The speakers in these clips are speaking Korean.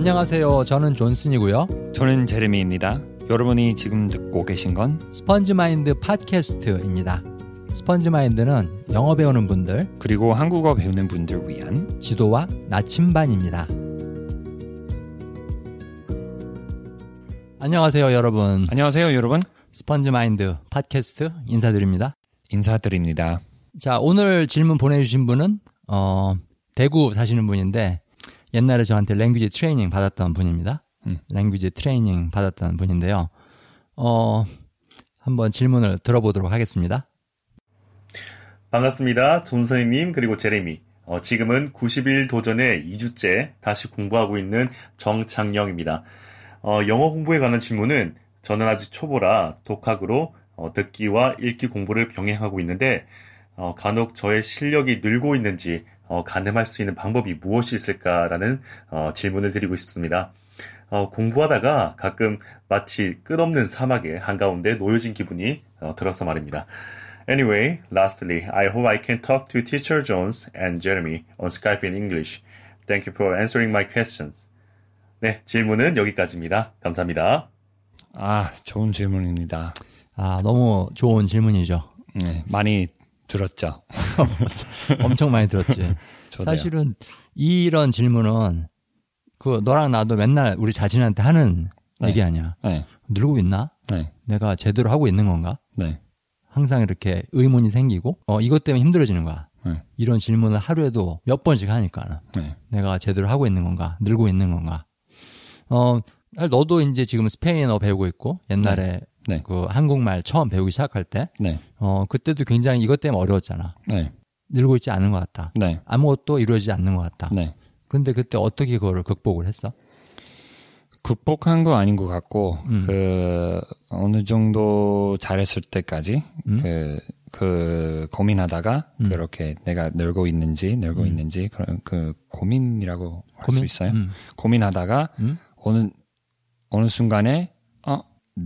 안녕하세요. 저는 존슨이고요. 저는 제레미입니다. 여러분이 지금 듣고 계신 건 스펀지 마인드 팟캐스트입니다. 스펀지 마인드는 영어 배우는 분들 그리고 한국어 배우는 분들 위한 지도와 나침반입니다. 안녕하세요, 여러분. 안녕하세요, 여러분. 스펀지 마인드 팟캐스트 인사드립니다. 인사드립니다. 자, 오늘 질문 보내주신 분은 어, 대구 사시는 분인데 옛날에 저한테 language training 받았던 분입니다. 음. language training 받았던 분인데요. 어, 한번 질문을 들어보도록 하겠습니다. 반갑습니다. 존 선생님 그리고 제레미. 어, 지금은 90일 도전의 2주째 다시 공부하고 있는 정창영입니다. 어, 영어 공부에 관한 질문은 저는 아직 초보라 독학으로 어, 듣기와 읽기 공부를 병행하고 있는데 어, 간혹 저의 실력이 늘고 있는지 어, 가늠할 수 있는 방법이 무엇이 있을까라는 어, 질문을 드리고 싶습니다. 어, 공부하다가 가끔 마치 끝없는 사막의 한가운데 놓여진 기분이 어, 들어서 말입니다. Anyway, lastly, I hope I can talk to Teacher Jones and Jeremy on Skype in English. Thank you for answering my questions. 네, 질문은 여기까지입니다. 감사합니다. 아, 좋은 질문입니다. 아, 너무 좋은 질문이죠. 네, 많이 들었죠. 엄청 많이 들었지. 사실은 이런 질문은 그 너랑 나도 맨날 우리 자신한테 하는 네. 얘기 아니야. 네, 늘고 있나? 네, 내가 제대로 하고 있는 건가? 네, 항상 이렇게 의문이 생기고 어 이것 때문에 힘들어지는 거야. 네, 이런 질문을 하루에도 몇 번씩 하니까 네, 내가 제대로 하고 있는 건가? 늘고 있는 건가? 어 너도 이제 지금 스페인어 배우고 있고 옛날에 네. 그 한국말 처음 배우기 시작할 때 네, 어, 그때도 굉장히 이것 때문에 어려웠잖아. 네, 늘고 있지 않은 것 같다. 네, 아무것도 이루어지지 않는 것 같다. 네. 근데 그때 어떻게 그거를 극복을 했어? 극복한 거 아닌 것 같고, 음. 그, 어느 정도 잘했을 때까지, 음? 그, 그, 고민하다가, 음. 그렇게 내가 늘고 있는지, 늘고 음. 있는지, 그런, 그, 고민이라고 할수 고민? 있어요? 음. 고민하다가, 음? 어느, 어느 순간에, 어,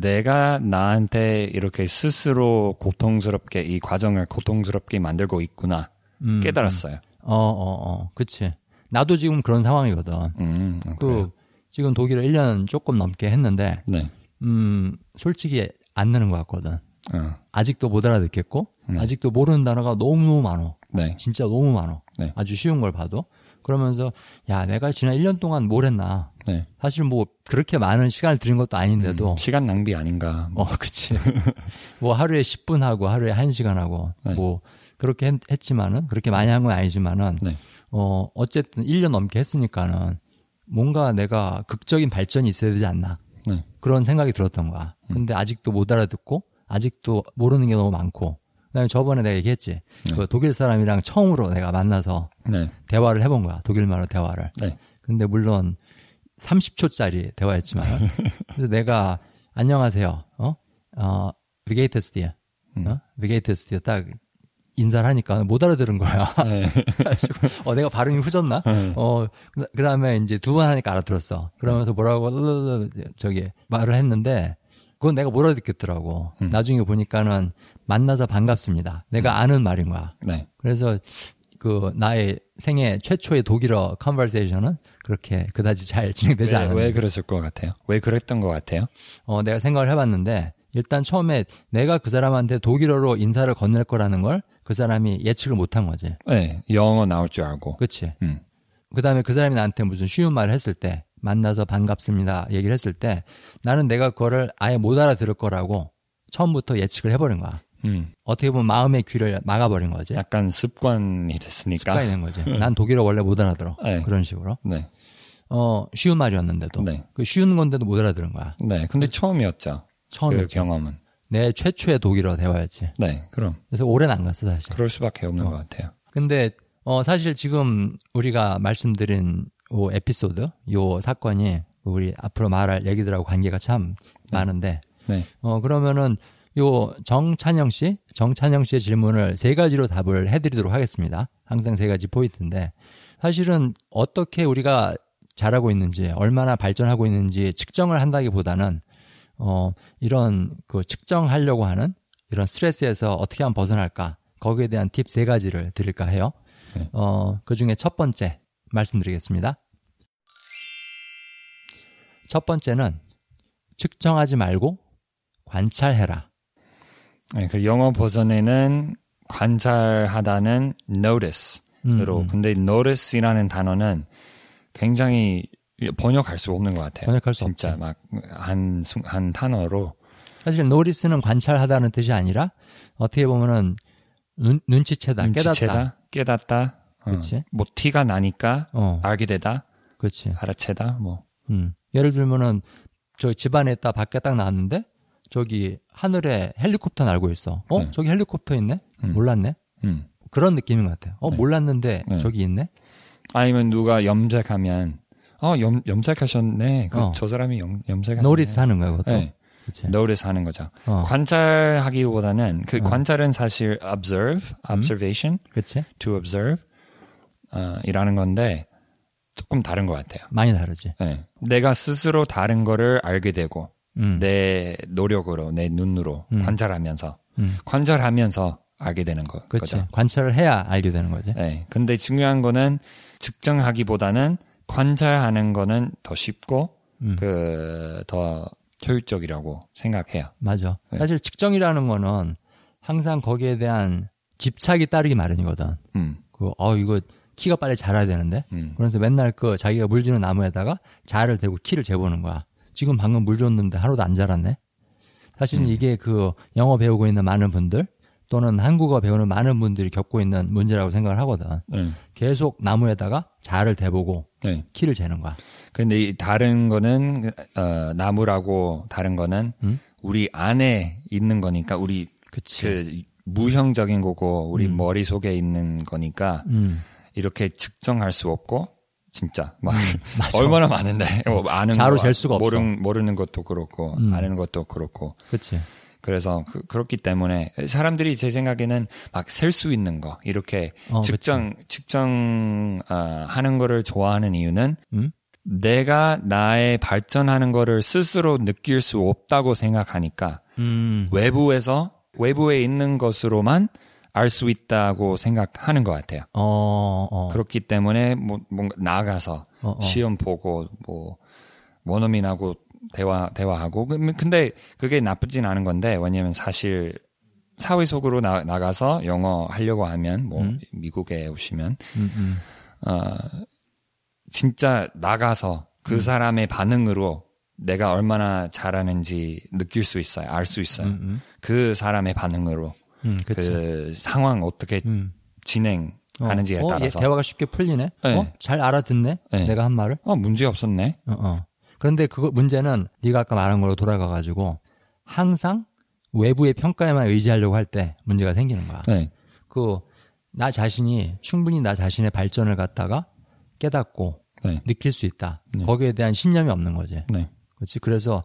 내가 나한테 이렇게 스스로 고통스럽게, 이 과정을 고통스럽게 만들고 있구나, 음. 깨달았어요. 어, 어, 어. 그치. 나도 지금 그런 상황이거든. 음, 그, 그래요? 지금 독일을 1년 조금 넘게 했는데, 네, 음, 솔직히 안 느는 것 같거든. 어, 아직도 못 알아듣겠고, 음. 아직도 모르는 단어가 너무 너무 많어. 네, 진짜 너무 많어. 네. 아주 쉬운 걸 봐도. 그러면서, 야, 내가 지난 1년 동안 뭘 했나. 네. 사실 뭐, 그렇게 많은 시간을 들인 것도 아닌데도, 음, 시간 낭비 아닌가. 어, 그치. 뭐 하루에 10분 하고 하루에 1시간 하고 네. 뭐 그렇게 했, 지만은 그렇게 많이 한 건 아니지만은 네. 어, 어쨌든 1년 넘게 했으니까는 뭔가 내가 극적인 발전이 있어야 되지 않나. 네. 그런 생각이 들었던 거야. 음. 근데 아직도 못 알아듣고 아직도 모르는 게 너무 많고 그다음에 저번에 내가 얘기했지. 네. 그 독일 사람이랑 처음으로 내가 만나서 네, 대화를 해본 거야. 독일말로 대화를. 네, 근데 물론 30초짜리 대화였지만 그래서 내가 안녕하세요. 어? 어, 비게이테스티야. 음. 어? 비게이테스티야 딱 인사를 하니까 못 알아들은 거야. 네. 어 내가 발음이 후졌나? 네. 어 그 다음에 이제 두 번 하니까 알아들었어. 그러면서 뭐라고 저기 말을 했는데 그건 내가 못 알아듣겠더라고. 음. 나중에 보니까는 만나서 반갑습니다. 내가 아는 말인 거야. 네. 그래서 그 나의 생애 최초의 독일어 컨버세이션은 그렇게 그다지 잘 진행되지 왜, 않았는데 왜 그랬을 것 같아요? 왜 그랬던 것 같아요? 어, 내가 생각을 해봤는데 일단 처음에 내가 그 사람한테 독일어로 인사를 건넬 거라는 걸 그 사람이 예측을 못한 거지. 네, 영어 나올 줄 알고. 그치? 음, 그 다음에 그 사람이 나한테 무슨 쉬운 말을 했을 때 만나서 반갑습니다 얘기를 했을 때 나는 내가 그거를 아예 못 알아들을 거라고 처음부터 예측을 해버린 거야. 음, 어떻게 보면 마음의 귀를 막아버린 거지. 약간 습관이 됐으니까. 습관이 된 거지. 난 독일어 원래 못 알아들어. 네. 그런 식으로. 네, 어, 쉬운 말이었는데도. 네. 그 쉬운 건데도 못 알아들은 거야. 네. 근데 처음이었죠. 처음이었죠. 그 경험은. 내 최초의 독일어 대화였지. 네, 그럼 그래서 오래는 안 갔어, 사실. 그럴 수밖에 없는 어. 것 같아요. 근데 어 사실 지금 우리가 말씀드린 요 에피소드, 요 사건이 우리 앞으로 말할 얘기들하고 관계가 참 많은데 네, 어 그러면은 요 정찬영 씨, 정찬영 씨의 질문을 세 가지로 답을 해드리도록 하겠습니다. 항상 세 가지 포인트인데 사실은 어떻게 우리가 잘하고 있는지, 얼마나 발전하고 있는지 측정을 한다기보다는 어 이런 그 측정하려고 하는 이런 스트레스에서 어떻게 하면 벗어날까 거기에 대한 팁 세 가지를 드릴까 해요. 네. 어, 그 중에 첫 번째 말씀드리겠습니다. 첫 번째는 측정하지 말고 관찰해라. 네, 그 영어 버전에는 관찰하다는 notice로 음, 음. 근데 notice이라는 단어는 굉장히 번역할 수 없는 것 같아요. 번역할 수 진짜 없지. 막한 한 단어로 사실 노리스는 관찰하다는 뜻이 아니라 어떻게 보면은 눈, 눈치채다, 깨닫다. 눈치채다, 깨닫다, 어, 그치. 뭐 티가 나니까 어, 알게 되다, 그렇지. 알아채다, 뭐 음. 예를 들면은 저 집안에 있다 밖에 딱 나왔는데 저기 하늘에 헬리콥터 날고 있어. 어, 네. 저기 헬리콥터 있네. 음. 몰랐네. 음. 그런 느낌인 것 같아요. 어, 네. 몰랐는데 네. 저기 있네. 아니면 누가 염색하면 어 염, 염색하셨네. 그, 어. 저 사람이 염, 염색하셨네. notice 하는 거야, 그것도. 네. notice 하는 거죠. 어, 관찰하기보다는 그 어. 관찰은 사실 observe, observation, 그치. to observe 어, 이라는 건데 조금 다른 것 같아요. 많이 다르지. 네. 내가 스스로 다른 거를 알게 되고 음. 내 노력으로 내 눈으로 음. 관찰하면서 음. 관찰하면서 알게 되는 거, 그치. 거죠. 관찰을 해야 알게 되는 거지. 네. 근데 중요한 거는 측정하기보다는 관찰하는 거는 더 쉽고 음. 그더 효율적이라고 생각해요. 맞아. 네. 사실 측정이라는 거는 항상 거기에 대한 집착이 따르기 마련이거든. 음. 그, 어, 이거 키가 빨리 자라야 되는데. 음. 그래서 맨날 그 자기가 물 주는 나무에다가 자를 대고 키를 재보는 거야. 지금 방금 물 줬는데 하루도 안 자랐네? 사실은 음. 이게 그 영어 배우고 있는 많은 분들 또는 한국어 배우는 많은 분들이 겪고 있는 문제라고 생각을 하거든. 네. 계속 나무에다가 자를 대보고 네. 키를 재는 거야. 근데 이 다른 거는 어, 나무라고 다른 거는 음? 우리 안에 있는 거니까 우리 그치. 그 무형적인 거고 우리 음. 머릿 속에 있는 거니까 음, 이렇게 측정할 수 없고 진짜 막 맞아. 얼마나 많은데 뭐 아는 자로 거, 잴 수가 없어. 모르는, 모르는 것도 그렇고 음. 아는 것도 그렇고 그치. 그래서 그, 그렇기 때문에 사람들이 제 생각에는 막 셀 수 있는 거 이렇게 어, 측정 측정 어, 하는 거를 좋아하는 이유는 음? 내가 나의 발전하는 거를 스스로 느낄 수 없다고 생각하니까 음, 외부에서 외부에 있는 것으로만 알 수 있다고 생각하는 것 같아요. 어, 어. 그렇기 때문에 뭐 뭔가 나가서 어, 어. 시험 보고 뭐 원어민하고 대화 대화하고 그- 근데 그게 나쁘진 않은 건데 왜냐면 사실 사회 속으로 나, 나가서 영어 하려고 하면 뭐 음. 미국에 오시면 음, 음. 어 진짜 나가서 그 음. 사람의 반응으로 내가 얼마나 잘하는지 느낄 수 있어요. 알 수 있어요. 음, 음. 그 사람의 반응으로 음. 그 상황 어떻게 음. 진행하는지에 어, 어, 얘 따라서 대화가 쉽게 풀리네. 네. 어? 잘 알아듣네. 네. 내가 한 말을. 어 문제 없었네. 어, 어. 그런데 그거 문제는 네가 아까 말한 걸로 돌아가 가지고 항상 외부의 평가에만 의지하려고 할 때 문제가 생기는 거야. 네. 그나 자신이 충분히 나 자신의 발전을 갖다가 깨닫고 네. 느낄 수 있다. 네. 거기에 대한 신념이 없는 거지. 네. 그렇지. 그래서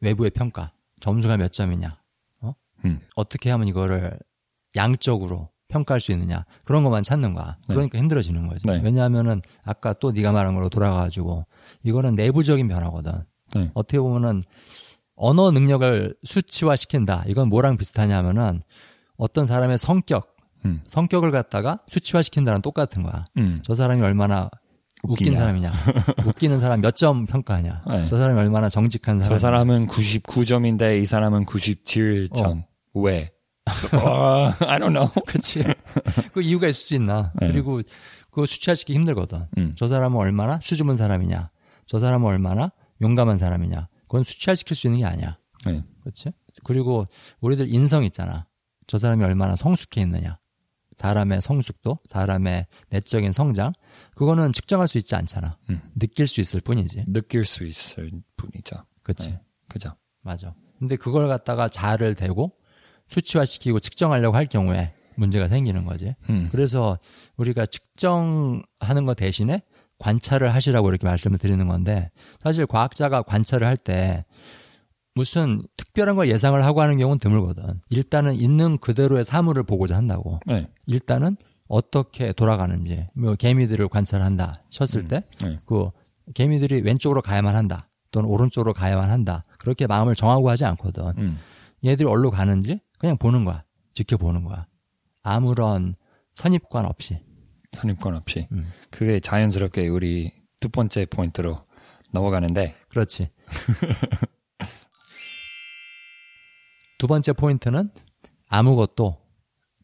외부의 평가, 점수가 몇 점이냐, 음. 어떻게 하면 이거를 양적으로 평가할 수 있느냐 그런 것만 찾는 거야. 네. 그러니까 힘들어지는 거지. 네. 왜냐하면은 아까 또 네가 말한 걸로 돌아가가지고 이거는 내부적인 변화거든. 네. 어떻게 보면은 언어 능력을 수치화 시킨다. 이건 뭐랑 비슷하냐면은 어떤 사람의 성격, 음. 성격을 갖다가 수치화 시킨다는 똑같은 거야. 음. 저 사람이 얼마나 웃긴. 사람이냐, 웃기는 사람 몇 점 평가하냐, 네. 저 사람이 얼마나 정직한 사람. 저 사람은 99점인데 이 사람은 97점. 왜? 어, I don't know. 그치. 그 이유가 있을 수 있나. 네. 그리고 그거 수치화시키기 힘들거든. 음. 저 사람은 얼마나 수줍은 사람이냐. 저 사람은 얼마나 용감한 사람이냐. 그건 수치화시킬 수 있는 게 아니야. 네. 그렇지? 그리고 우리들 인성 있잖아. 저 사람이 얼마나 성숙해 있느냐. 사람의 성숙도, 사람의 내적인 성장, 그거는 측정할 수 있지 않잖아. 음. 느낄 수 있을 뿐이지. 느낄 수 있을 뿐이죠. 그치? 네. 그죠. 맞아. 근데 그걸 갖다가 자를 대고 수치화시키고 측정하려고 할 경우에 문제가 생기는 거지. 음. 그래서 우리가 측정하는 것 대신에 관찰을 하시라고 이렇게 말씀을 드리는 건데 사실 과학자가 관찰을 할 때 무슨 특별한 걸 예상을 하고 하는 경우는 드물거든. 일단은 있는 그대로의 사물을 보고자 한다고. 네. 일단은 어떻게 돌아가는지, 뭐 개미들을 관찰한다 쳤을 음. 때, 네. 그 개미들이 왼쪽으로 가야만 한다, 또는 오른쪽으로 가야만 한다. 그렇게 마음을 정하고 하지 않거든. 음. 얘들이 어디로 가는지 그냥 보는 거야. 지켜보는 거야. 아무런 선입관 없이. 선입관 없이. 음. 그게 자연스럽게 우리 두 번째 포인트로 넘어가는데 그렇지. 두 번째 포인트는 아무것도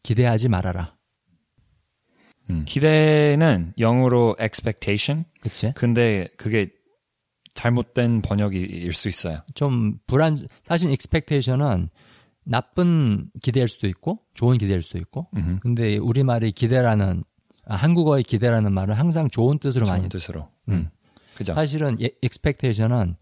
기대하지 말아라. 음. 기대는 영어로 expectation. 그치? 근데 그게 잘못된 번역일 수 있어요. 좀 불안, 사실 expectation은 나쁜 기대일 수도 있고, 좋은 기대일 수도 있고, 음흠. 근데 우리말이 기대라는, 아, 한국어의 기대라는 말은 항상 좋은 뜻으로 많이 좋은 뜻으로. 음. 음. 그죠? 사실은 예- expectation은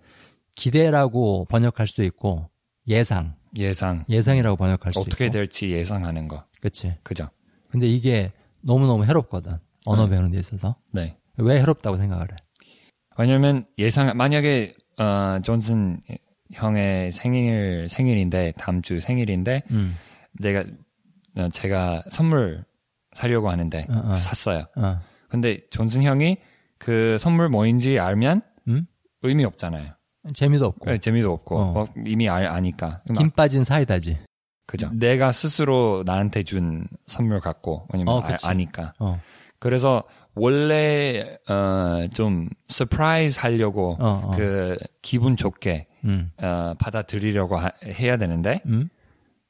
기대라고 번역할 수도 있고 예상, 예상. 예상이라고 번역할 수도 어떻게 있고. 될지 예상하는 거. 그치. 그죠? 근데 이게 너무너무 해롭거든. 언어 네. 배우는 데 있어서. 네. 왜 해롭다고 생각을 해? 왜냐면 예상 만약에 어 존슨 형의 생일 생일인데 다음 주 생일인데 음. 내가 어, 제가 선물 사려고 하는데 어, 어. 샀어요. 어. 근데 존 선생님이 그 선물 뭐인지 알면 음? 의미 없잖아요. 재미도 없고. 네, 재미도 없고 어. 뭐 이미 알, 아니까. 김 빠진 사이다지. 그죠. 내가 스스로 나한테 준 선물 같고 왜냐면 어, 아. 아니까. 어. 그래서 원래 어 좀 surprise 하려고 어, 어. 그 기분 좋게 음. 어, 받아들이려고 하- 해야 되는데 음.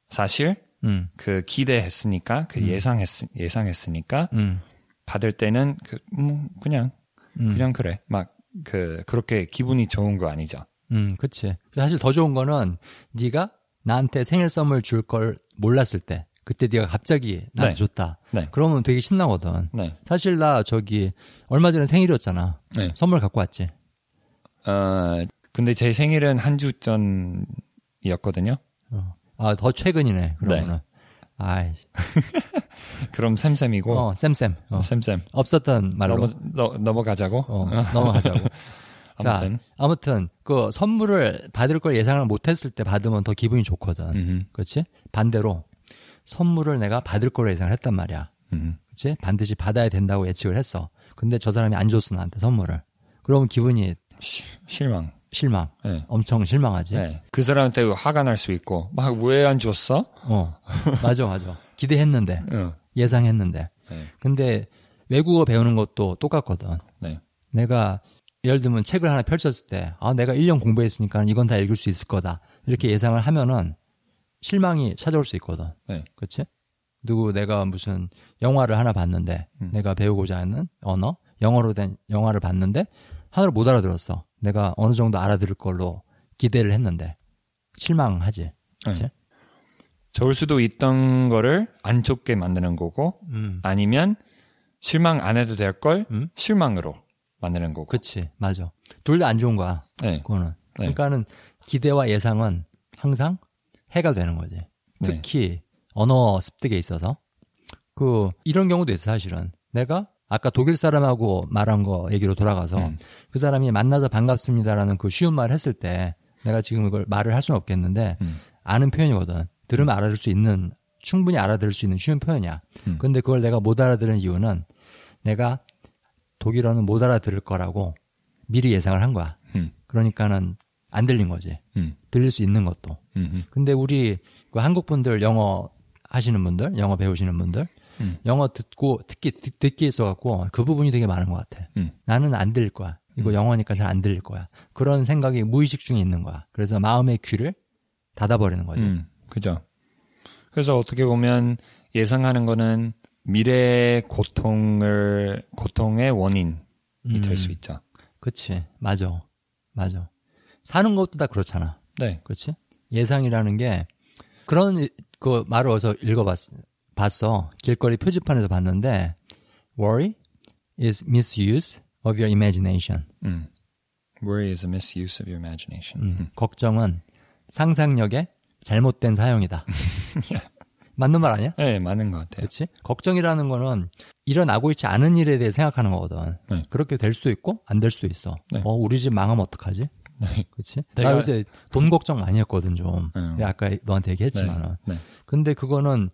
사실 음. 그 기대했으니까 그 예상했 예상했으니까 음. 받을 때는 그 뭐, 그냥 음. 그냥 그래 막 그 그렇게 기분이 좋은 거 아니죠. 음, 그치. 사실 더 좋은 거는 네가 나한테 생일 선물 줄 걸 몰랐을 때, 그때 네가 갑자기 나한테 네. 줬다. 네. 그러면 되게 신나거든. 네. 사실 나 저기 얼마 전에 생일이었잖아. 네. 선물 갖고 왔지. 어 근데 제 생일은 한 주 전이었거든요. 어. 아, 더 최근이네. 그러면은. 아이, 그럼 쌤쌤이고 어, 쌤쌤. 어. 쌤쌤 없었던 말로. 넘어 너, 넘어가자고. 어, 넘어가자고. 자, 아무튼 아무튼 그 선물을 받을 걸 예상을 못 했을 때 받으면 더 기분이 좋거든. 그렇지? 반대로 선물을 내가 받을 거로 예상을 했단 말이야. 음. 그치? 반드시 받아야 된다고 예측을 했어. 근데 저 사람이 안 줬어, 나한테 선물을. 그러면 기분이 시- 실망. 실망. 네. 엄청 실망하지. 네. 그 사람한테 화가 날 수 있고 막 왜 안 줬어? 어. 맞아, 맞아. 기대했는데, 어. 예상했는데. 네. 근데 외국어 배우는 것도 똑같거든. 네. 내가 예를 들면 책을 하나 펼쳤을 때, 아, 내가 1년 공부했으니까 이건 다 읽을 수 있을 거다. 이렇게 예상을 하면은 실망이 찾아올 수 있거든. 네. 그치? 누구 내가 무슨 영화를 하나 봤는데, 음. 내가 배우고자 하는 언어, 영어로 된 영화를 봤는데, 하나를 못 알아들었어. 내가 어느 정도 알아들을 걸로 기대를 했는데, 실망하지. 그치? 네. 좋을 수도 있던 거를 안 좋게 만드는 거고 음. 아니면 실망 안 해도 될걸 음? 실망으로 만드는 거고. 그치. 맞아. 둘 다 안 좋은 거야. 네. 그거는. 네. 그러니까는 기대와 예상은 항상 해가 되는 거지. 네. 특히 언어 습득에 있어서 그 이런 경우도 있어 사실은 내가 아까 독일 사람하고 말한 거 얘기로 돌아가서 음. 그 사람이 만나서 반갑습니다라는 그 쉬운 말 했을 때 내가 지금 이걸 말을 할 수는 없겠는데 음. 아는 표현이거든 들으면 알아들을 수 있는 충분히 알아들을 수 있는 쉬운 표현이야 음. 근데 그걸 내가 못 알아들은 이유는 내가 독일어는 못 알아들을 거라고 미리 예상을 한 거야 음. 그러니까는 안 들린 거지 음. 들릴 수 있는 것도 음. 근데 우리 그 한국 분들 영어 하시는 분들, 영어 배우시는 분들, 음. 영어 듣고 듣기 듣, 듣기 있어 갖고 그 부분이 되게 많은 것 같아. 음. 나는 안 들릴 거야. 이거 영어니까 잘 안 들릴 거야. 그런 생각이 무의식 중에 있는 거야. 그래서 마음의 귀를 닫아버리는 거지. 음. 그죠. 그래서 어떻게 보면 예상하는 거는 미래의 고통을 고통의 원인이 될수 음. 있죠. 그치. 맞아. 맞아. 사는 것도 다 그렇잖아. 네. 그렇지? 예상이라는 게 그런 그 말을 어디서 읽어봤 봤어. 길거리 표지판에서 봤는데 worry is misuse of your imagination. 음. Worry is a misuse of your imagination. 음, 걱정은 상상력의 잘못된 사용이다. 맞는 말 아니야? 네, 맞는 것 같아요. 그렇지? 걱정이라는 거는 일어나고 있지 않은 일에 대해 생각하는 거거든. 네. 그렇게 될 수도 있고 안 될 수도 있어. 네. 어, 우리 집 망하면 어떡하지? 그렇지? 나 내가- 요새 돈 걱정 많이 했거든 좀. 네. 아까 너한테 얘기했지만은. 네. 근데 그거는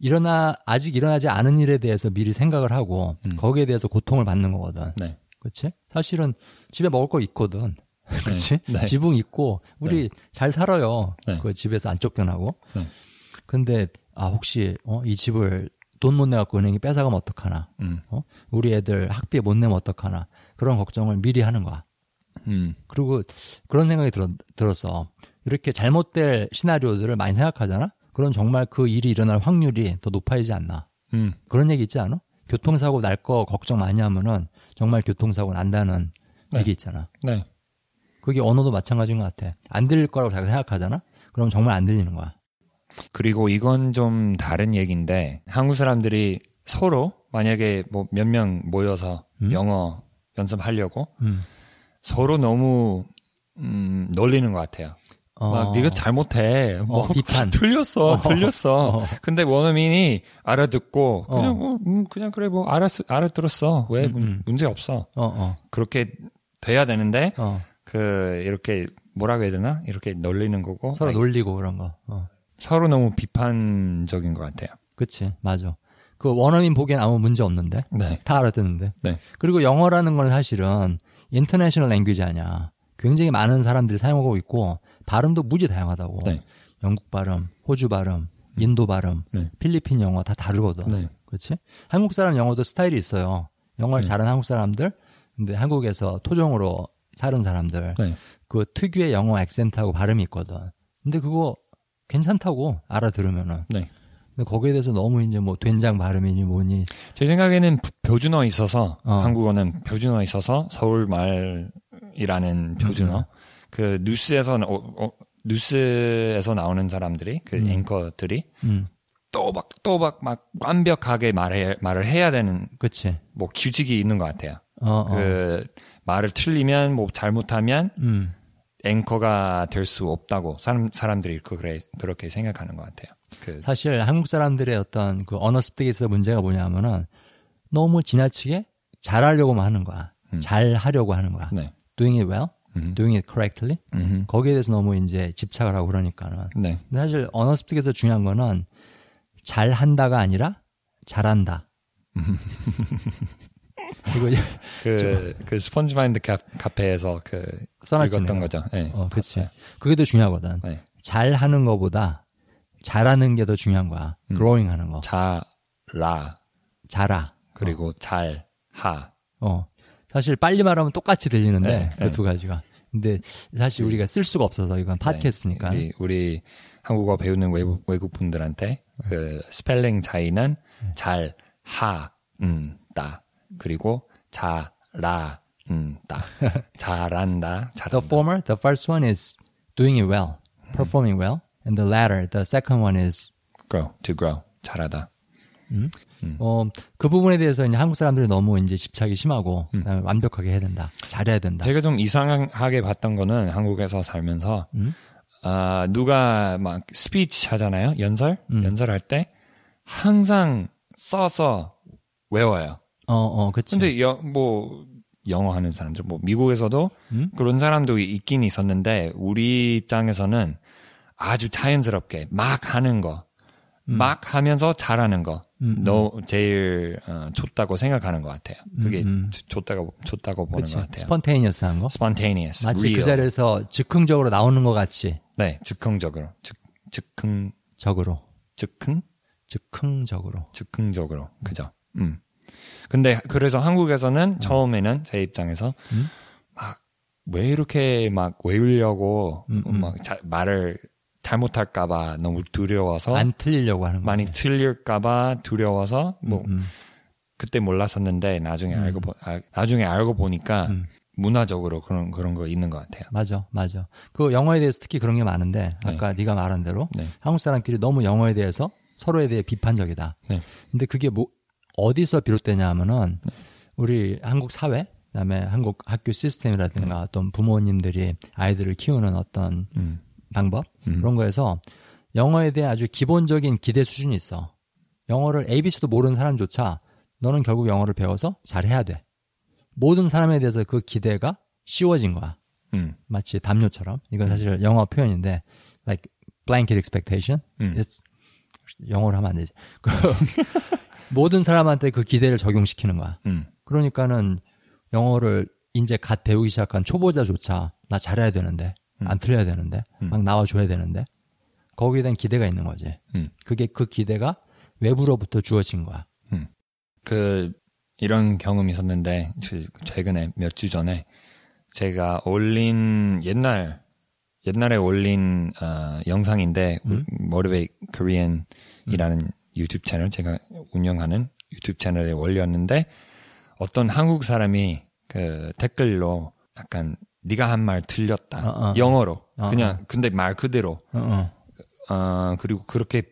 일어나 아직 일어나지 않은 일에 대해서 미리 생각을 하고 음. 거기에 대해서 고통을 받는 거거든. 네. 그렇지? 사실은 집에 먹을 거 있거든. 그렇지? 네. 지붕 있고 우리 잘 살아요. 네. 그 집에서 안 쫓겨나고. 네. 근데 아 혹시 어, 이 집을 돈 못 내갖고 은행이 뺏어가면 어떡하나? 음. 어? 우리 애들 학비 못 내면 어떡하나? 그런 걱정을 미리 하는 거야. 음. 그리고 그런 생각이 들었, 들었어. 이렇게 잘못될 시나리오들을 많이 생각하잖아? 그럼 정말 그 일이 일어날 확률이 더 높아지지 않나. 음. 그런 얘기 있지 않아? 교통사고 날 거 걱정 많이 하면은 정말 교통사고 난다는 네. 얘기 있잖아. 네. 그게 언어도 마찬가지인 것 같아. 안 들릴 거라고 자기가 생각하잖아? 그럼 정말 안 들리는 거야. 그리고 이건 좀 다른 얘기인데 한국 사람들이 서로 만약에 뭐 몇 명 모여서 음? 영어 연습하려고 음. 서로 너무 음, 놀리는 것 같아요. 어. 막 네가 잘못해. 뭐 어, 비판. 틀렸어, 어. 틀렸어. 어. 근데 원어민이 알아듣고 그냥 어. 뭐, 음, 그냥 그래 뭐 알았 알아들었어. 왜 음, 문- 음. 문제 없어. 어, 어, 그렇게 돼야 되는데 어. 그 이렇게 뭐라고 해야 되나? 이렇게 놀리는 거고 서로 아니, 놀리고 그런 거. 어. 서로 너무 비판적인 것 같아요. 그치. 맞아. 그 원어민 보기엔 아무 문제 없는데. 네. 다 알아듣는데. 네. 그리고 영어라는 건 사실은 인터내셔널 랭귀지 아니야. 굉장히 많은 사람들이 사용하고 있고 발음도 무지 다양하다고. 네. 영국 발음, 호주 발음, 인도 발음, 네. 필리핀 영어 다 다르거든. 네. 그렇지? 한국 사람 영어도 스타일이 있어요. 영어를 네. 잘하는 한국 사람들, 근데 한국에서 토종으로 사는 사람들, 네. 그 특유의 영어 액센트하고 발음이 있거든. 근데 그거 괜찮다고 알아들으면은. 네. 근데 거기에 대해서 너무 이제 뭐 된장 발음이니 뭐니 제 생각에는 표준어 있어서 어. 한국어는 표준어 있어서 서울 말이라는 표준어 음. 그 뉴스에서 나- 어, 어, 뉴스에서 나오는 사람들이 그 음. 앵커들이 음, 또박 또박 막 완벽하게 말해 말을 해야 되는 그치. 뭐 규칙이 있는 것 같아요. 어, 어. 그 말을 틀리면 뭐 잘못하면 음, 앵커가 될 수 없다고 사람 사람들이 그- 그래 그렇게 생각하는 것 같아요. 그 사실 한국 사람들의 어떤 그 언어 습득에 있어서 문제가 뭐냐면은 너무 지나치게 잘하려고만 하는 거야. 음. 잘 하려고 하는 거야. 네. doing it well, 음. doing it correctly. 음. 거기에 대해서 너무 이제 집착을 하고 그러니까는. 네. 근데 사실 언어 습득에서 중요한 거는 잘 한다가 아니라 잘한다. 그리고 이제 그, 그 스펀지 마인드 카, 카페에서 그 거. 거죠. 네, 어, 그치. 봤어요. 그게 더 중요하거든. 네. 잘 하는 거보다 잘하는 게 더 중요한 거야. 음. growing 하는 거. 자라 잘하. 그리고 잘하. 어. 사실 빨리 말하면 똑같이 들리는데 네, 그 네. 두 가지가. 근데 사실 우리가 쓸 수가 없어서 이건 팟캐스트니까. 네, 우리, 우리 한국어 배우는 외국 외국 분들한테 그 스펠링 차이는 잘 하 음 다 그리고 잘라 음다 잘한다 The 잘한다. former, the first one is doing it well, performing well, and the latter, the second one is grow to grow 잘하다. 어, 그 부분에 대해서 이제 한국 사람들이 너무 이제 집착이 심하고 음. 그다음에 완벽하게 해야 된다. 잘해야 된다. 제가 좀 이상하게 봤던 거는 한국에서 살면서 음? 아 누가 막 스피치 하잖아요 연설 음. 연설할 때 항상 써서 외워요. 어, 어, 그치. 근데 여, 뭐 영어 하는 사람들 뭐 미국에서도 음? 그런 사람도 있긴 있었는데 우리 입장에서는 아주 자연스럽게 막 하는 거. 막 하면서 잘하는 거, 음, 음. 너 제일 어, 좋다고 생각하는 것 같아요. 그게 음, 음. 좋- 좋다고 좋다고 보는 그치. 것 같아요. 스폰테이니어스한 거. spontaneous, 마치 real. 그 자리에서 즉흥적으로 나오는 것 같이 네, 즉흥적으로, 즉, 즉흥, 적으로, 즉흥, 즉흥적으로. 즉흥적으로, 그죠? 음. 근데 그래서 한국에서는 처음에는 제 입장에서 음? 막왜 이렇게 막 외우려고 음, 음. 막 자- 말을 잘못할까봐 너무 두려워서 안 틀리려고 하는 거. 많이 틀릴까봐 두려워서 뭐 음, 그때 몰랐었는데 나중에 알고 보, 아, 나중에 알고 보니까 음. 문화적으로 그런 그런 거 있는 것 같아요. 맞아, 맞아. 그 영어에 대해서 특히 그런 게 많은데 아까 네. 가 말한 대로 네. 한국 사람끼리 너무 영어에 대해서 서로에 대해 비판적이다. 네. 근데 그게 뭐 어디서 비롯되냐 하면은 우리 한국 사회 그다음에 한국 학교 시스템이라든가 어떤 부모님들이 아이들을 키우는 어떤 음. 방법 음. 그런 거에서 영어에 대해 아주 기본적인 기대 수준이 있어. 영어를 ABC도 모르는 사람조차 너는 결국 영어를 배워서 잘해야 돼. 모든 사람에 대해서 그 기대가 씌워진 거야. 음. 마치 담요처럼. 이건 사실 영어 표현인데 like blanket expectation. 음. It's- 영어로 하면 안 되지. 그 모든 사람한테 그 기대를 적용시키는 거야. 음. 그러니까는 영어를 이제 갓 배우기 시작한 초보자조차 나 잘해야 되는데 안 틀려야 되는데 음. 막 나와줘야 되는데 거기에 대한 기대가 있는 거지. 음. 그게 그 기대가 외부로부터 주어진 거야. 그 이런 경험이 있었는데 그 최근에 몇 주 전에 제가 올린 옛날 옛날에 올린 어, 영상인데 음? Motivate Korean이라는 유튜브 채널 제가 운영하는 유튜브 채널에 올렸는데 어떤 한국 사람이 그 댓글로 약간 네가 한 말 틀렸다 어, 어. 영어로 어, 그냥 근데 말 그대로 어, 어. 어 그리고 그렇게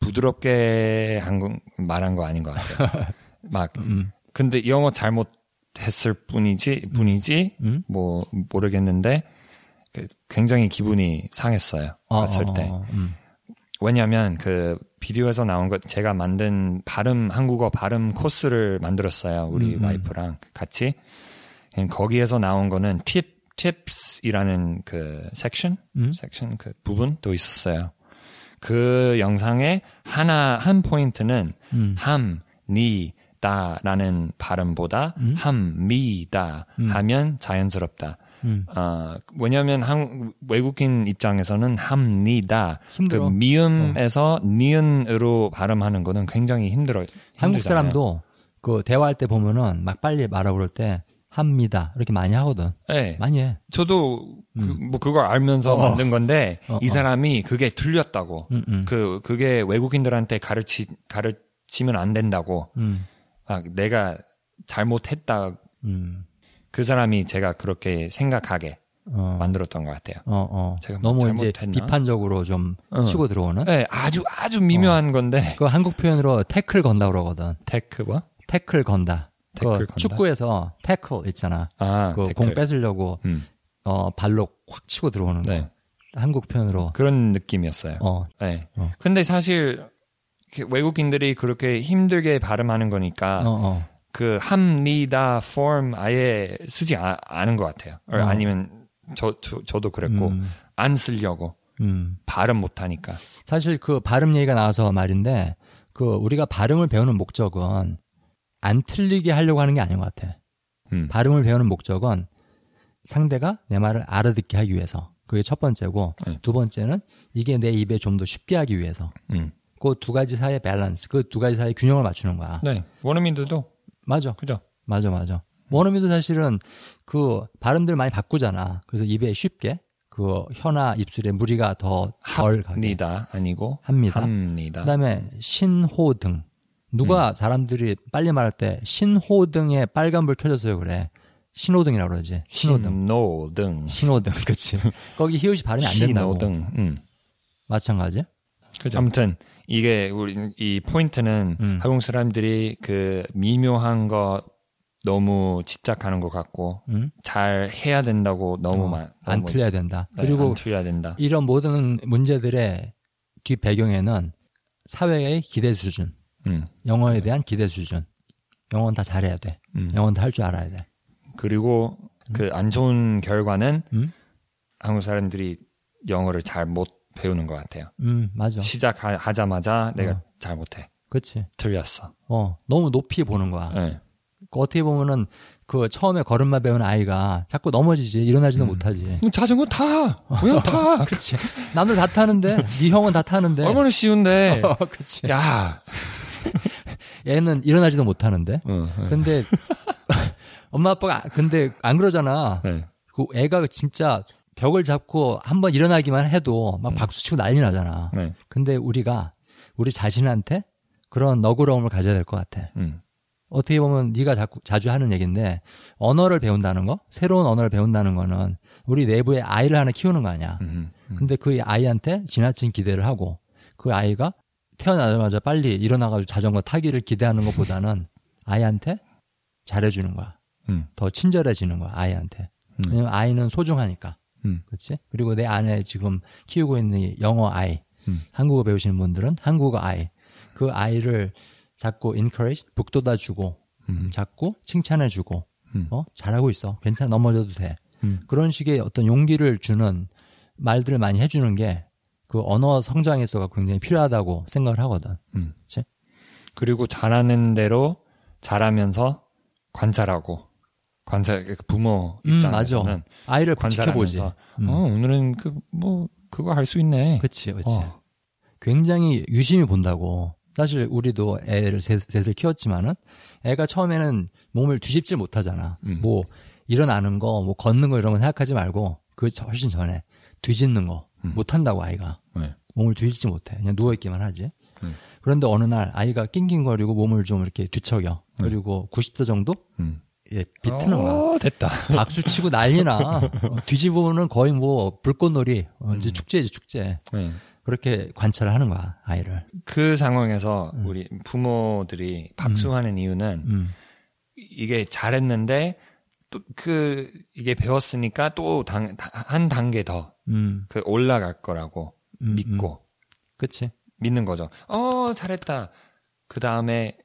부드럽게 한 거, 말한 거 아닌 것 같아요. 막 음. 근데 영어 잘못 했을 뿐이지 뿐이지 음? 뭐 모르겠는데 그 굉장히 기분이 상했어요 어, 봤을 어, 때 어, 음. 왜냐하면 그 비디오에서 나온 것 제가 만든 발음 한국어 발음 코스를 만들었어요 우리 음, 음. 와이프랑 같이 거기에서 나온 거는 팁 팁스이라는 그 섹션 음? 섹션 그 부분도 있었어요. 그 영상에 하나 한 포인트는 음. 함, 니, 다라는 발음보다 음? 함, 미, 다 음. 하면 자연스럽다. 음. 어, 왜냐하면 한, 외국인 입장에서는 함, 니, 다. 그 힘들어. 어. 미음에서 니은으로 발음하는 거는 굉장히 힘들어요. 한국 힘들잖아요. 사람도 그 대화할 때 보면은 막 빨리 말하고 그럴 때 합니다. 이렇게 많이 하거든. 네. 많이 해. 저도 그, 뭐 그걸 알면서 음. 어. 만든 건데 어, 이 어. 사람이 그게 틀렸다고. 음, 음. 그 그게 외국인들한테 가르치 가르치면 안 된다고. 음. 막 내가 잘못했다. 음. 그 사람이 제가 그렇게 생각하게 어. 만들었던 것 같아요. 어, 어. 제가 뭐 너무 이제 잘못했나? 비판적으로 좀 어. 치고 들어오는? 네, 아주 아주 미묘한 건데 그 한국 표현으로 태클 건다 그러거든. 태클 뭐? 태클 건다. 태클 그? 축구에서 태클 있잖아. 아, 그 태클. 공 뺏으려고 음, 어 발로 확 치고 들어오는 거. 네, 한국 표현으로. 그런 느낌이었어요. 어. 네. 어. 근데 사실 이렇게 외국인들이 그렇게 힘들게 발음하는 거니까 어, 어. 그 함니다 폼 아예 쓰지 아, 않은 것 같아요. 어, 어. 아니면 저, 저 저 도 그랬고 음. 안 쓰려고 음. 발음 못 하니까. 사실 그 발음 얘기가 나와서 말인데 그 우리가 발음을 배우는 목적은 안 틀리게 하려고 하는 게 아닌 것 같아. 음. 발음을 배우는 목적은 상대가 내 말을 알아듣게 하기 위해서. 그게 첫 번째고 네. 두 번째는 이게 내 입에 좀 더 쉽게 하기 위해서. 음. 그두 가지 사이의 밸런스, 그 두 가지 사이의 균형을 맞추는 거야. 네. 원어민들도 맞아. 그죠. 맞아, 맞아. 원어민도 사실은 그 발음들 많이 바꾸잖아. 그래서 입에 쉽게 그 혀나 입술에 무리가 더 덜 가게 합니다 아니고 합니다. 합니다. 그다음에 신호등. 누가 사람들이 빨리 말할 때 신호등에 빨간불 켜졌어요 그래. 신호등이라고 그러지. 신호등. 신호등. 신호등. 그치. 거기 히읗이 발음이 안 된다고. 신호등. 음. 마찬가지. 그죠. 아무튼 이게 우리 이 포인트는 음. 한국 사람들이 그 미묘한 거 너무 집착하는 것 같고 응? 잘 해야 된다고 너무 어, 많안 너무- 틀려야 된다. 네, 그리고 안 틀려야 된다. 이런 모든 문제들의 뒷 배경에는 사회의 기대 수준, 음. 영어에 대한 기대 수준. 영어는 다 잘해야 돼. 음. 영어는 다 할 줄 알아야 돼. 그리고 그 안 좋은 결과는 음? 한국 사람들이 영어를 잘 못 배우는 것 같아요. 음, 맞아. 시작하자마자 내가 어. 잘 못해. 그치. 틀렸어. 어, 너무 높이 보는 거야. 네. 그 어떻게 보면은 그 처음에 걸음마 배운 아이가 자꾸 넘어지지 일어나지도 못하지. 뭐 자전거 타. 그냥 타. 그렇지. 남들 다 타는데 네 형은 다 타는데. 얼마나 쉬운데. 어, 그렇지. 야. 얘는 일어나지도 못하는데. 어, 네. 근데 엄마 아빠가 근데 안 그러잖아. 네. 그 애가 진짜 벽을 잡고 한번 일어나기만 해도 막 박수 치고 난리 나잖아. 네. 근데 우리가 우리 자신한테 그런 너그러움을 가져야 될 것 같아. 음. 어떻게 보면 네가 자꾸 자주 하는 얘기인데 언어를 배운다는 거, 새로운 언어를 배운다는 거는 우리 내부에 아이를 하나 키우는 거 아니야. 음. 음. 근데 그 아이한테 지나친 기대를 하고 그 아이가 태어나자마자 빨리 일어나가지고 자전거 타기를 기대하는 것보다는 아이한테 잘해주는 거야. 음. 더 친절해지는 거야 아이한테. 음. 왜냐면 아이는 소중하니까. 음. 그렇지? 그리고 내 안에 지금 키우고 있는 이 영어 아이, 음. 한국어 배우시는 분들은 한국어 아이, 그 아이를 자꾸 encourage, 북돋아주고, 음. 자꾸 칭찬해주고, 음. 어 잘하고 있어, 괜찮아 넘어져도 돼. 음. 그런 식의 어떤 용기를 주는 말들을 많이 해주는 게 그 언어 성장에 있어서 굉장히 필요하다고 생각을 하거든. 음. 그치? 그리고 잘하는 대로 잘하면서 관찰하고 관찰 그 부모 음, 입장에서는 아이를 지켜보지. 관찰하면서 음. 어 오늘은 그 뭐 그거 할 수 있네. 그치, 그치. 어. 굉장히 유심히 본다고. 사실 우리도 애를 셋, 셋을 키웠지만은 애가 처음에는 몸을 뒤집질 못하잖아. 음. 뭐 일어나는 거, 뭐 걷는 거 이런 거 생각하지 말고 그 훨씬 전에 뒤집는 거 음. 못 한다고 아이가 네. 몸을 뒤집지 못해. 그냥 누워 있기만 하지. 음. 그런데 어느 날 아이가 낑낑거리고 몸을 좀 이렇게 뒤척여. 네. 그리고 90도 정도 음. 예, 비트는 거야. 어, 됐다. 박수 치고 난리나. 어, 뒤집으면 거의 뭐 불꽃놀이, 어, 이제 음. 축제지 축제. 네. 그렇게 관찰을 하는 거야 아이를. 그 상황에서 우리 부모들이 박수하는 이유는 음. 이게 잘했는데 또 그 이게 배웠으니까 또 한 단계 더그 음. 올라갈 거라고 음, 믿고 그치. 믿는 거죠. 어 잘했다. 그 다음에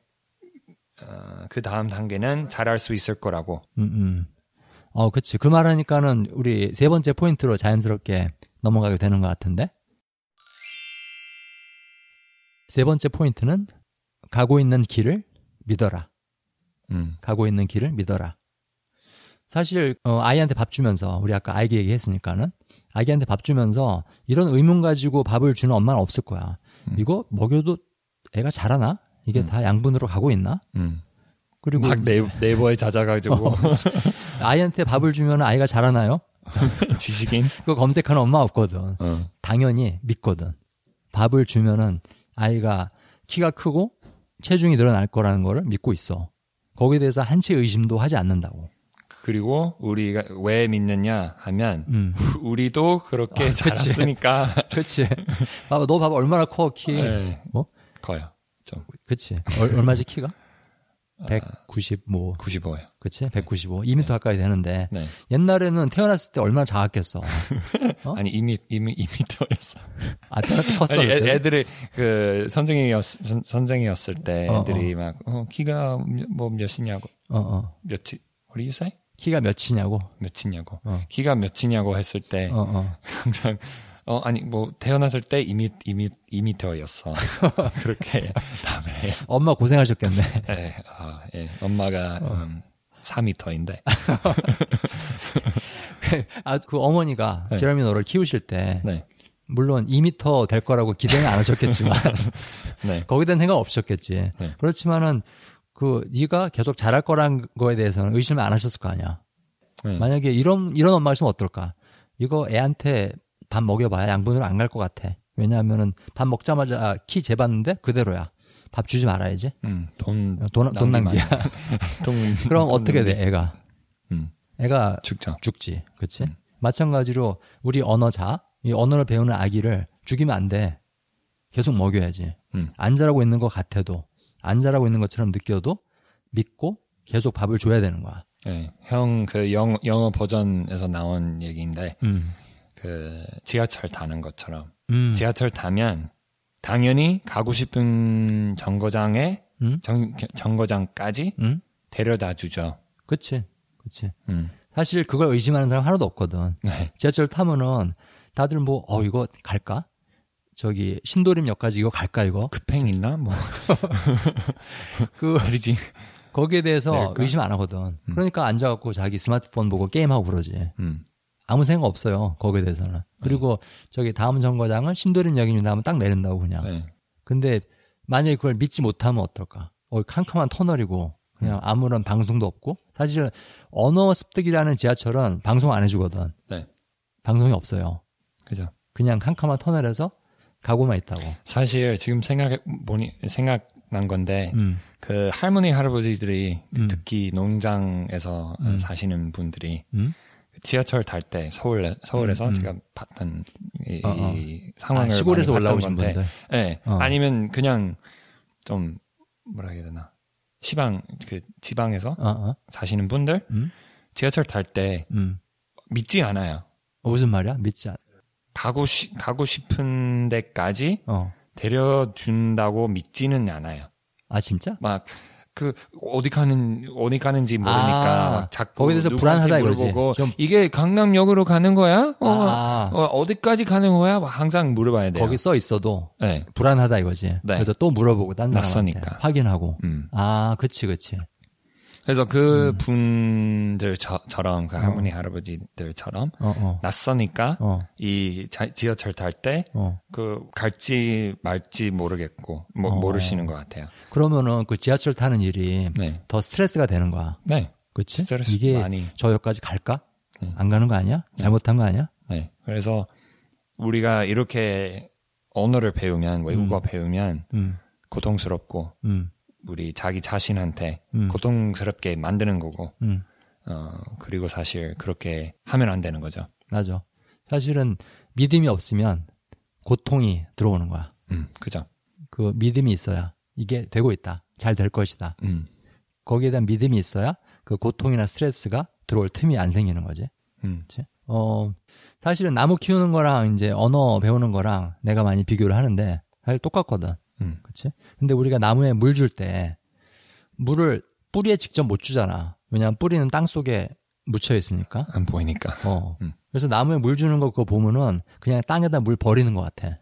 어, 그 다음 단계는 잘할 수 있을 거라고. 음, 음. 어, 그치. 그 말하니까는 우리 세 번째 포인트로 자연스럽게 넘어가게 되는 것 같은데. 세 번째 포인트는 가고 있는 길을 믿어라. 음. 가고 있는 길을 믿어라. 사실 어, 아이한테 밥 주면서 우리 아까 아기 얘기했으니까는 아기한테 밥 주면서 이런 의문 가지고 밥을 주는 엄마는 없을 거야. 음. 이거 먹여도 애가 자라나? 이게 음. 다 양분으로 가고 있나? 음. 그리고 막 이제 네, 네이버에 찾아가지고 아이한테 밥을 주면 아이가 자라나요? 지식인. 그거 검색하는 엄마 없거든. 어. 당연히 믿거든. 밥을 주면은 아이가 키가 크고 체중이 늘어날 거라는 거를 믿고 있어. 거기에 대해서 한치 의심도 하지 않는다고. 그리고 우리가 왜 믿느냐 하면 음. 우리도 그렇게 아. 자랐으니까 그치. 봐봐, 너 봐봐, 얼마나 커, 키. 네, 뭐? 커요. 좀 그치. 얼, 얼마지, 키가? 아. 190, 뭐. 95예요. 그치? 195. 2m 가까이 되는데. 네. 옛날에는 태어났을 때 얼마나 작았겠어. 어? 아니 이미 이미 이미터였어. 아, 태어났을 때 컸어. 아니? 애, 들이 그 선생이었 선, 선생이었을 때 어, 애들이 막 어, 키가 뭐 몇이냐고 어, 어. 몇이 what do you say? 키가 몇이냐고. 몇이냐고 어. 키가 몇이냐고 했을 때 어, 어. 항상 어 아니 뭐 태어났을 때 이미 이미 이미 터였어 그렇게 답을 해요. 엄마 고생하셨겠네. 예, 아, 예. 엄마가 음, 4미터인데 아, 그 어머니가 네. 제레미 너를 키우실 때 네. 물론 2m 될 거라고 기대는 안 하셨겠지만 네. 거기에 대한 생각 없었겠지. 네. 그렇지만은 그 네가 계속 잘할 거란 거에 대해서는 의심을 안 하셨을 거 아니야. 네. 만약에 이런 이런 엄마 있으면 어떨까? 이거 애한테 밥 먹여봐야 양분으로 안 갈 것 같아. 왜냐하면은 밥 먹자마자 키 재봤는데 그대로야. 밥 주지 말아야지. 음, 돈, 돈, 돈 낭비 낭비야. 돈, 그럼 돈 어떻게. 돼? 애가 음, 애가 죽죠. 죽지. 그치? 음. 마찬가지로 우리 언어자, 이 언어를 배우는 아기를 죽이면 안 돼. 계속 먹여야지. 음. 안 자라고 있는 것 같아도, 안 자라고 있는 것처럼 느껴도 믿고 계속 밥을 줘야 되는 거야. 네, 형그 영어, 영어 버전에서 나온 얘기인데 음. 그 지하철 타는 것처럼 음. 지하철 타면 당연히 가고 싶은 정거장에 음? 정, 정거장까지 음? 데려다 주죠. 그치. 그치. 음. 사실 그걸 의심하는 사람 하나도 없거든. 네. 지하철 타면은 다들 뭐, 어, 이거 갈까? 저기, 신도림역까지 이거 갈까, 이거? 급행 있나? 뭐 그, 아니지. 거기에 대해서 낼까? 의심 안 하거든. 그러니까 앉아갖고 자기 스마트폰 보고 게임하고 그러지. 음. 아무 생각 없어요. 거기에 대해서는. 그리고 저기 다음 정거장은 신도림역입니다 하면 딱 내린다고 그냥. 네. 근데 만약에 그걸 믿지 못하면 어떨까? 어, 캄캄한 터널이고 그냥 아무런 방송도 없고 사실은 언어 습득이라는 지하철은 방송 안 해주거든. 네. 방송이 없어요. 그죠. 그냥 캄캄한 터널에서 가고만 있다고. 사실 지금 생각해 보니 생각난 건데 음. 그 할머니 할아버지들이 음. 특히 농장에서 음. 사시는 분들이 음? 지하철 탈 때 서울 서울에서 음, 음. 제가 봤던 이, 어, 어. 이 상황을 아, 시골에서 올라오신 건데, 분들. 네. 어. 아니면 그냥 좀 뭐라 해야 되나 시방 그 지방에서 어, 어. 사시는 분들 음? 지하철 탈때 음. 믿지 않아요. 어, 무슨 말이야? 믿지 않. 가고 싶 가고 싶은 데까지 어. 데려준다고 믿지는 않아요. 아 진짜? 막 그 어디 가는 어디 가는지 모르니까 아, 막 자꾸 누구한테 불안하다 이거지. 좀- 이게 강남역으로 가는 거야? 어, 아, 어, 디까지 가는 거야? 막 항상 물어봐야 돼요. 거기 써 있어도 네. 불안하다 이거지. 네. 그래서 또 물어보고 딴 사람한테 낯서니까. 확인하고. 음. 아, 그치, 그치. 그래서 그 음. 분들처럼 그 할머니 할아버지들처럼 어, 어, 낯서니까 어, 이 자- 지하철 탈때 어. 그 갈지 말지 모르겠고 뭐, 어. 모르시는 것 같아요. 그러면은 그 지하철 타는 일이 네, 더 스트레스가 되는 거야. 네, 그치? 스트레스 이게 많이. 저 여기까지 갈까? 네. 안 가는 거 아니야? 잘못한 거 아니야? 네. 그래서 우리가 이렇게 언어를 배우면 외국어 배우면 음, 고통스럽고 음, 우리 자기 자신한테 음. 고통스럽게 만드는 거고 음. 어 그리고 사실 그렇게 하면 안 되는 거죠. 맞아. 사실은 믿음이 없으면 고통이 들어오는 거야. 음, 그죠. 그 믿음이 있어야 이게 되고 있다. 잘 될 것이다. 음, 거기에 대한 믿음이 있어야 그 고통이나 스트레스가 들어올 틈이 안 생기는 거지. 음, 그치? 어, 사실은 나무 키우는 거랑 이제 언어 배우는 거랑 내가 많이 비교를 하는데 사실 똑같거든. 음, 그치? 근데 우리가 나무에 물 줄 때 물을 뿌리에 직접 못 주잖아. 왜냐하면 뿌리는 땅 속에 묻혀 있으니까. 안 보이니까. 어. 음. 그래서 나무에 물 주는 거 그거 보면은 그냥 땅에다 물 버리는 것 같아.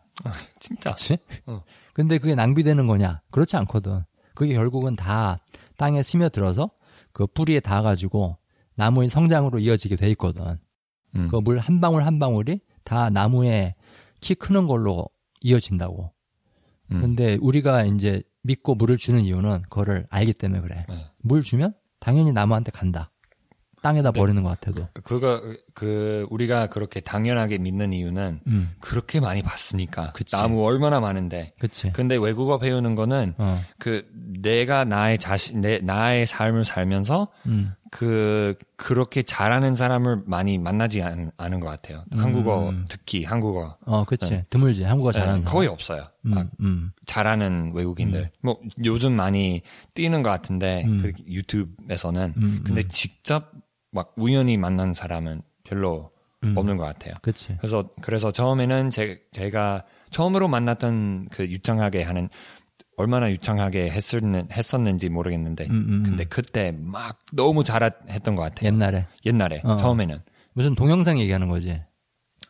진짜. 그치? 어. 근데 그게 낭비되는 거냐? 그렇지 않거든. 그게 결국은 다 땅에 스며들어서 그 뿌리에 닿아가지고 나무의 성장으로 이어지게 돼 있거든. 음, 그물 한 방울 한 방울이 다 나무에 키 크는 걸로 이어진다고. 음, 근데 우리가 이제 믿고 물을 주는 이유는 그거를 알기 때문에 그래. 네. 물 주면 당연히 나무한테 간다. 땅에다 네. 버리는 것 같아도. 그거 그 우리가 그렇게 당연하게 믿는 이유는 음, 그렇게 많이 봤으니까. 그치. 나무 얼마나 많은데. 그치. 근데 외국어 배우는 거는 어, 그 내가 나의 자신 내 나의 삶을 살면서 음, 그 그렇게 잘하는 사람을 많이 만나지 않, 않은 것 같아요. 음. 한국어 특히 한국어 어, 그치. 드물지. 한국어 잘하는 네. 거의 없어요. 음, 막 음, 잘하는 외국인들. 뭐 요즘 많이 뛰는 것 같은데 음. 그 유튜브에서는 음, 근데 음. 직접 막 우연히 만난 사람은 별로 음. 없는 것 같아요. 그치. 그래서 그래서 처음에는 제, 제가 처음으로 만났던 그 유창하게 하는 얼마나 유창하게 했었는, 했었는지 모르겠는데 음, 음, 음. 근데 그때 막 너무 잘했던 것 같아요. 옛날에. 옛날에 어. 처음에는 무슨 동영상 얘기하는 거지.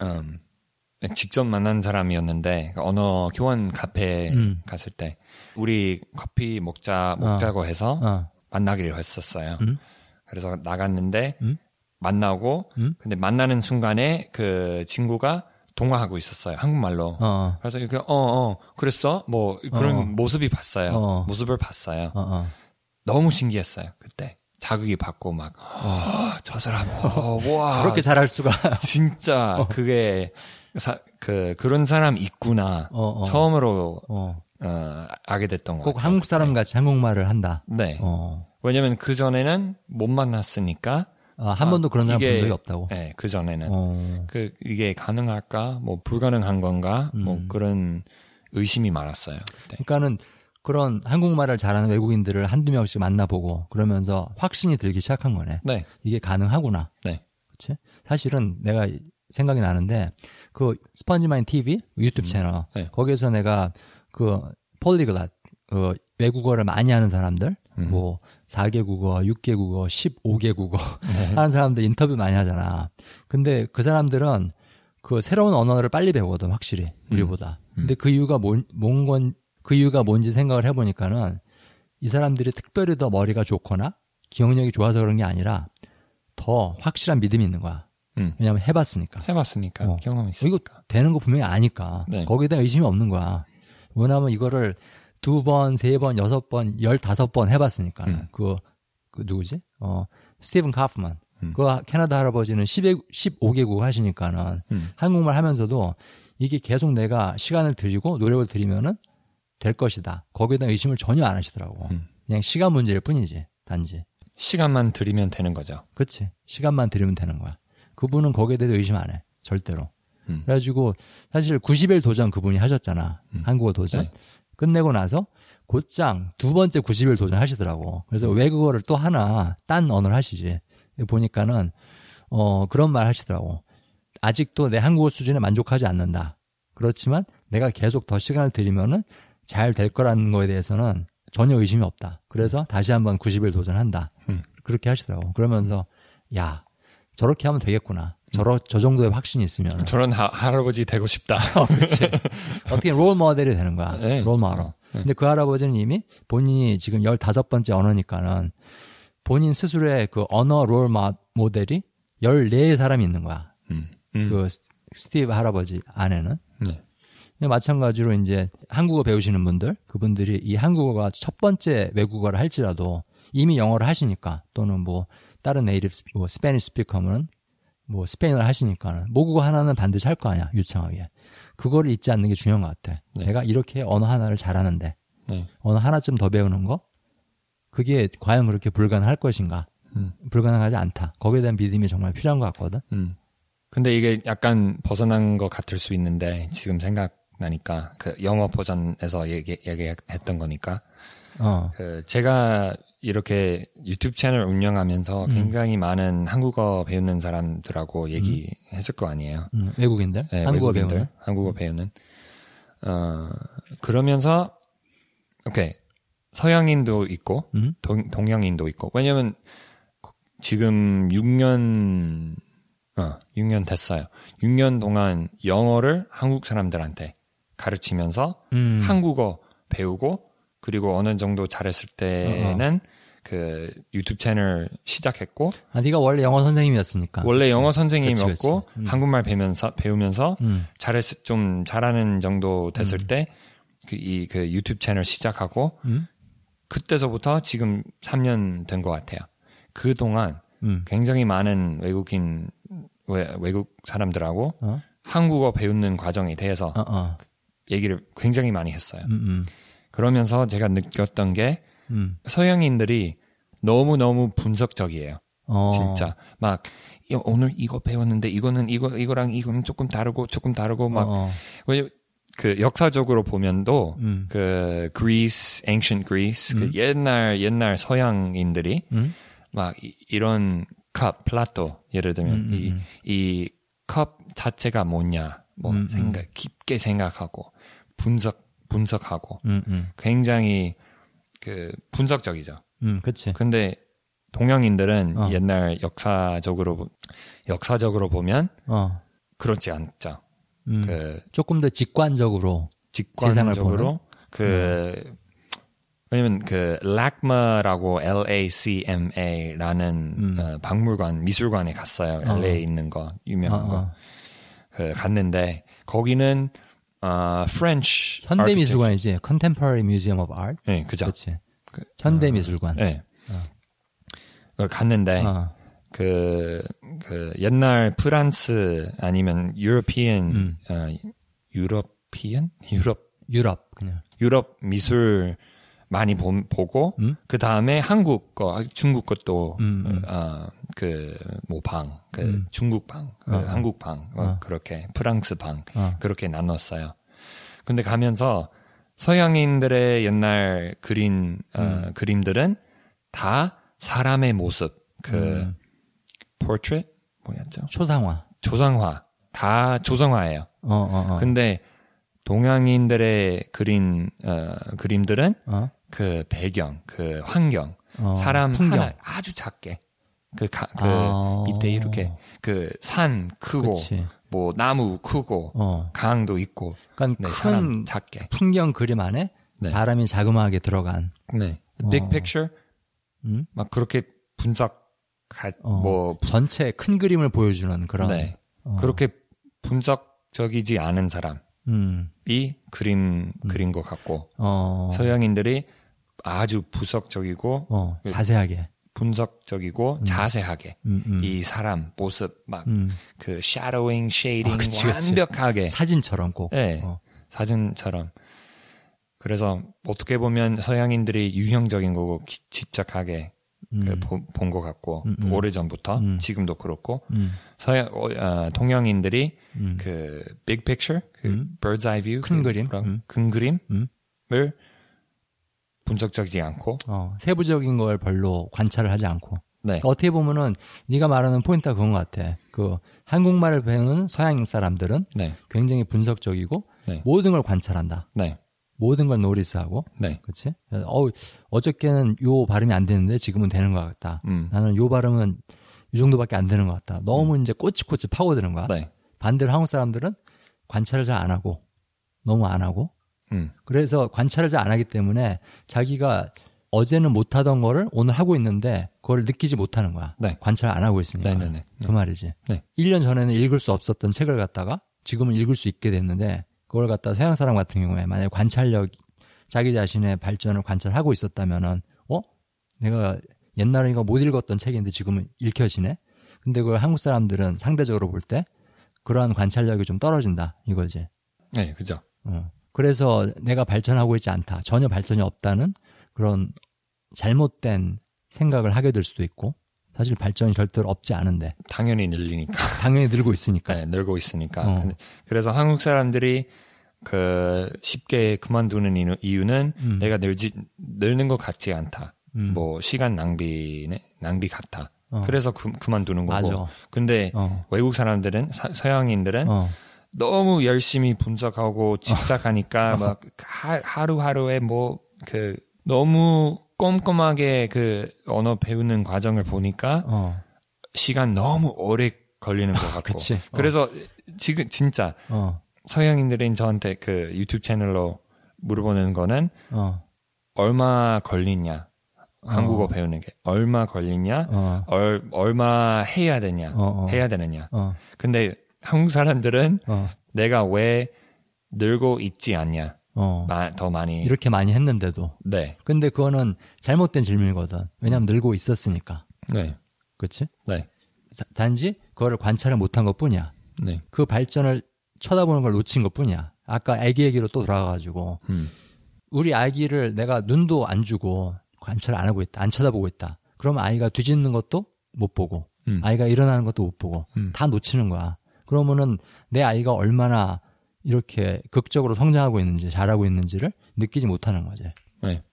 음, 직접 만난 사람이었는데 언어 교환 카페에 음. 갔을 때 우리 커피 먹자 먹자고 해서 어, 만나기로 했었어요. 음. 그래서 나갔는데 음. 만나고 음. 근데 만나는 순간에 그 친구가 통화하고 있었어요. 한국말로. 어, 그래서 이렇게 어어 그랬어 뭐 그런 어. 모습이 봤어요. 어. 모습을 봤어요. 어, 어. 너무 신기했어요. 그때 자극이 받고 막저 사람 어, 와 저렇게 잘할 수가. 진짜 그게 사, 그 그런 사람 있구나 어, 어. 처음으로 어. 어, 알게 됐던 것꼭 같아요. 한국 사람 같이 한국말을 한다. 네. 어. 왜냐면 그 전에는 못 만났으니까 아, 한 아, 번도 그런 사람 본 적이 없다고. 네, 그 전에는 어. 그 이게 가능할까 뭐 불가능한 건가 뭐 음. 그런 의심이 많았어요. 네. 그러니까는 그런 한국말을 잘하는 외국인들을 한두 명씩 만나보고 그러면서 확신이 들기 시작한 거네. 네. 이게 가능하구나. 네. 그치? 사실은 내가 생각이 나는데 그 스펀지마인 TV 유튜브 채널 네. 거기에서 내가 그 폴리글랏 그 외국어를 많이 하는 사람들 음. 뭐 4개 국어, 6개 국어, 15개 국어 네. 하는 사람들 인터뷰 많이 하잖아. 근데 그 사람들은 그 새로운 언어를 빨리 배우거든 확실히 우리보다. 근데 그 이유가 뭔, 뭔 건, 그 이유가 뭔지 생각을 해보니까는 이 사람들이 특별히 더 머리가 좋거나 기억력이 좋아서 그런 게 아니라 더 확실한 믿음이 있는 거야. 음. 왜냐면 해봤으니까. 해봤으니까 어. 경험이 이거 있으니까. 되는 거 분명히 아니까. 네. 거기에 대한 의심이 없는 거야. 왜냐하면 이거를 두 번, 세 번, 여섯 번, 열다섯 번 해봤으니까. 음. 그, 그 누구지? 어, 스티븐 카프만. 음. 그 캐나다 할아버지는 10회, 15개국 하시니까는 음. 한국말 하면서도 이게 계속 내가 시간을 들이고 노력을 들이면은 될 것이다. 거기에 대한 의심을 전혀 안 하시더라고. 음. 그냥 시간 문제일 뿐이지. 단지. 시간만 들이면 되는 거죠. 그치. 시간만 들이면 되는 거야. 그분은 거기에 대해서 의심 안 해. 절대로. 음. 그래가지고 사실 90일 도전 그분이 하셨잖아. 음. 한국어 도전. 네. 끝내고 나서 곧장 두 번째 90일 도전 하시더라고. 그래서 음. 왜 그거를 또 하나 딴 언어를 하시지. 보니까는 어 그런 말 하시더라고. 아직도 내 한국어 수준에 만족하지 않는다. 그렇지만 내가 계속 더 시간을 들이면은 잘 될 거라는 거에 대해서는 전혀 의심이 없다. 그래서 다시 한번 90일 도전한다. 음. 그렇게 하시더라고. 그러면서 야 저렇게 하면 되겠구나. 저러 저 정도의 확신이 있으면 저런 하, 할아버지 되고 싶다. 그렇지. 어떻게 롤 모델이 되는 거야. 네. 롤 모델. 어, 네. 근데 그 할아버지는 이미 본인이 지금 15번째 언어니까는 본인 스스로의 그 언어 롤 마- 모델이 14 사람이 있는 거야. 음. 음. 그 스- 스티브 할아버지 안에는. 네. 근데 마찬가지로 이제 한국어 배우시는 분들, 그분들이 이 한국어가 첫 번째 외국어를 할지라도 이미 영어를 하시니까 또는 뭐 다른 native 스- 뭐 Spanish speaker면 뭐 스페인어를 하시니까는 모국어 하나는 반드시 할 거 아니야 유창하게 그거를 잊지 않는 게 중요한 것 같아. 네. 내가 이렇게 언어 하나를 잘하는데 네. 언어 하나쯤 더 배우는 거 그게 과연 그렇게 불가능할 것인가? 음. 불가능하지 않다. 거기에 대한 믿음이 정말 필요한 것 같거든. 음. 근데 이게 약간 벗어난 것 같을 수 있는데 지금 생각나니까 그 영어 버전에서 얘기, 얘기했던 거니까 어, 그 제가 이렇게 유튜브 채널 운영하면서 음. 굉장히 많은 한국어 배우는 사람들하고 얘기했을 거 아니에요. 음, 외국인들, 네, 한국어 외국인들, 배우는. 한국어 배우는. 어, 그러면서, 오케이. 서양인도 있고, 음? 동, 동양인도 있고. 왜냐면, 지금 6년, 어, 6년 됐어요. 6년 동안 영어를 한국 사람들한테 가르치면서 음. 한국어 배우고, 그리고 어느 정도 잘했을 때는 그 유튜브 채널 시작했고, 아, 네가 원래 영어 선생님이었으니까. 원래 그치. 영어 선생님이었고, 그치, 그치. 음. 한국말 배우면서, 배우면서 음, 잘했 좀 잘하는 정도 됐을 때그이그 유튜브 채널 시작하고 음, 그때서부터 지금 3년 된 것 같아요. 그 동안 음, 굉장히 많은 외국인 외, 외국 사람들하고 어, 한국어 배우는 과정에 대해서 어, 어, 얘기를 굉장히 많이 했어요. 그러면서 제가 느꼈던 게 음, 서양인들이 너무 너무 분석적이에요. 어, 진짜. 막 이- 오늘 이거 배웠는데 이거는 이거 이거랑 이거는 조금 다르고 조금 다르고 막. 어, 어, 그 역사적으로 보면도 음, 그 그리스, ancient Greece 그 음. 옛날 옛날 서양인들이 음, 막 이, 이런 컵 플라톤 예를 들면 음, 음, 이 음. 이 컵 자체가 뭐냐 뭐 음, 생각 깊게 생각하고 분석 분석하고 음, 음, 굉장히 그 분석적이죠. 음, 그치. 근데 동양인들은 어. 옛날 역사적으로 보- 역사적으로 보면 어, 그렇지 않죠. 음, 그 조금 더 직관적으로. 직관적으로 그 왜냐면 그 락마라고 LACMA라는 음. 어, 박물관 미술관에 갔어요. 어. LA에 있는 거 유명한 어, 거. 어. 그 갔는데 거기는 어 French 현대 미술관이지. Contemporary Museum of Art. 네, 그죠. 그치. 그, 현대 미술관. 네. 어. 그 갔는데 어, 그, 그 옛날 프랑스 아니면 유로피안 음. 어, 유로피안 유럽 유럽, 그냥. 유럽 미술 많이 보, 보고 음? 그 다음에 한국 거 중국 것도 음, 음. 어그 모방 그 음. 중국 방 그 어, 어. 한국 방 어, 어. 그렇게 프랑스 방 어, 그렇게 나눴어요. 근데 가면서 서양인들의 옛날 그린 어, 음. 그림들은 다 사람의 모습 그 음. portrait 뭐였죠? 초상화. 조상화 다 조상화예요. 어, 어, 어. 근데 동양인들의 그린 어, 그림들은 어? 그 배경, 그 환경, 어, 사람 풍경. 하나 아주 작게 그, 가, 그 아. 이때 이렇게 그 산 크고 그치. 뭐 나무 크고 어. 강도 있고 그러니까 네, 큰 사람 작게 풍경 그림 안에 네. 사람이 자그마하게 들어간. 네. 빅 어. 픽처 음? 막 그렇게 분석 어, 뭐 전체 큰 그림을 보여주는 그런. 네. 어. 그렇게 분석적이지 않은 사람이 음. 그림 그린 것 같고 어. 서양인들이 아주 분석적이고 어. 그 자세하게. 분석적이고 자세하게 음, 음. 이 사람 모습 막 음. 그 shadowing, shading 어, 그치, 그치. 완벽하게 사진처럼 꼭. 네. 어. 사진처럼 그래서 어떻게 보면 서양인들이 유형적인 거고 기- 집착하게 음. 본 것 같고 음, 음. 오래 전부터 음. 지금도 그렇고 음. 서양 어, 어, 동양인들이 음. 그 big picture, 그 음. bird's eye view, 큰 그 그림. 음. 큰 그림을 음. 분석적이지 않고 어, 세부적인 걸 별로 관찰을 하지 않고. 네, 그러니까 어떻게 보면은 네가 말하는 포인트가 그건 것 같아. 그 한국말을 배우는 서양 사람들은 네, 굉장히 분석적이고 네. 모든 걸 관찰한다. 네, 모든 걸 notice하고. 네, 그렇지? 어, 어저께는 요 발음이 안 되는데 지금은 되는 것 같다. 음, 나는 요 발음은 이 정도밖에 안 되는 것 같다. 너무 이제 꼬치꼬치 파고드는 거야. 네, 반대로 한국 사람들은 관찰을 잘 안 하고 너무 안 하고 음, 그래서 관찰을 잘 안 하기 때문에 자기가 어제는 못 하던 거를 오늘 하고 있는데 그걸 느끼지 못하는 거야. 네. 관찰 안 하고 있으니까. 네, 네, 네. 그 말이지. 네. 1년 전에는 읽을 수 없었던 책을 갖다가 지금은 읽을 수 있게 됐는데 그걸 갖다 서양 사람 같은 경우에 만약에 관찰력 자기 자신의 발전을 관찰하고 있었다면은 어? 내가 옛날에 이거 못 읽었던 책인데 지금은 읽혀지네. 근데 그걸 한국 사람들은 상대적으로 볼 때 그러한 관찰력이 좀 떨어진다 이거지. 네, 그죠. 어. 그래서 내가 발전하고 있지 않다. 전혀 발전이 없다는 그런 잘못된 생각을 하게 될 수도 있고 사실 발전이 절대로 없지 않은데 당연히 늘리니까. 당연히 늘고 있으니까. 네, 늘고 있으니까. 어. 그래서 한국 사람들이 그 쉽게 그만두는 이유- 이유는 음. 내가 늘지 늘는 것 같지 않다. 음. 뭐 시간 낭비네 낭비 같아. 어. 그래서 그, 그만두는 거고. 맞아. 근데 어. 외국 사람들은 사- 서양인들은 어. 너무 열심히 분석하고 집착하니까 막 하, 하루하루에 뭐 그 너무 꼼꼼하게 그 언어 배우는 과정을 보니까 어. 시간 너무 오래 걸리는 것 같고. 그치. 어. 그래서 지금 진짜 어. 서양인들이 저한테 그 유튜브 채널로 물어보는 거는 어. 얼마 걸리냐. 한국어 어. 배우는 게 얼마 걸리냐. 어. 얼, 얼마 해야 되냐. 어, 어. 해야 되느냐. 어. 근데 한국 사람들은 어. 내가 왜 늘고 있지 않냐. 어. 마- 더 많이. 이렇게 많이 했는데도. 네. 근데 그거는 잘못된 질문이거든. 왜냐면 늘고 있었으니까. 네. 그렇지? 네. 단지 그거를 관찰을 못한 것 뿐이야. 네. 그 발전을 쳐다보는 걸 놓친 것 뿐이야. 아까 아기 얘기로 또 돌아가가지고 음. 우리 아기를 내가 눈도 안 주고 관찰 안 하고 있다. 안 쳐다보고 있다. 그러면 아이가 뒤집는 것도 못 보고 음. 아이가 일어나는 것도 못 보고 음. 다 놓치는 거야. 그러면은 내 아이가 얼마나 이렇게 극적으로 성장하고 있는지 잘하고 있는지를 느끼지 못하는 거지. 네.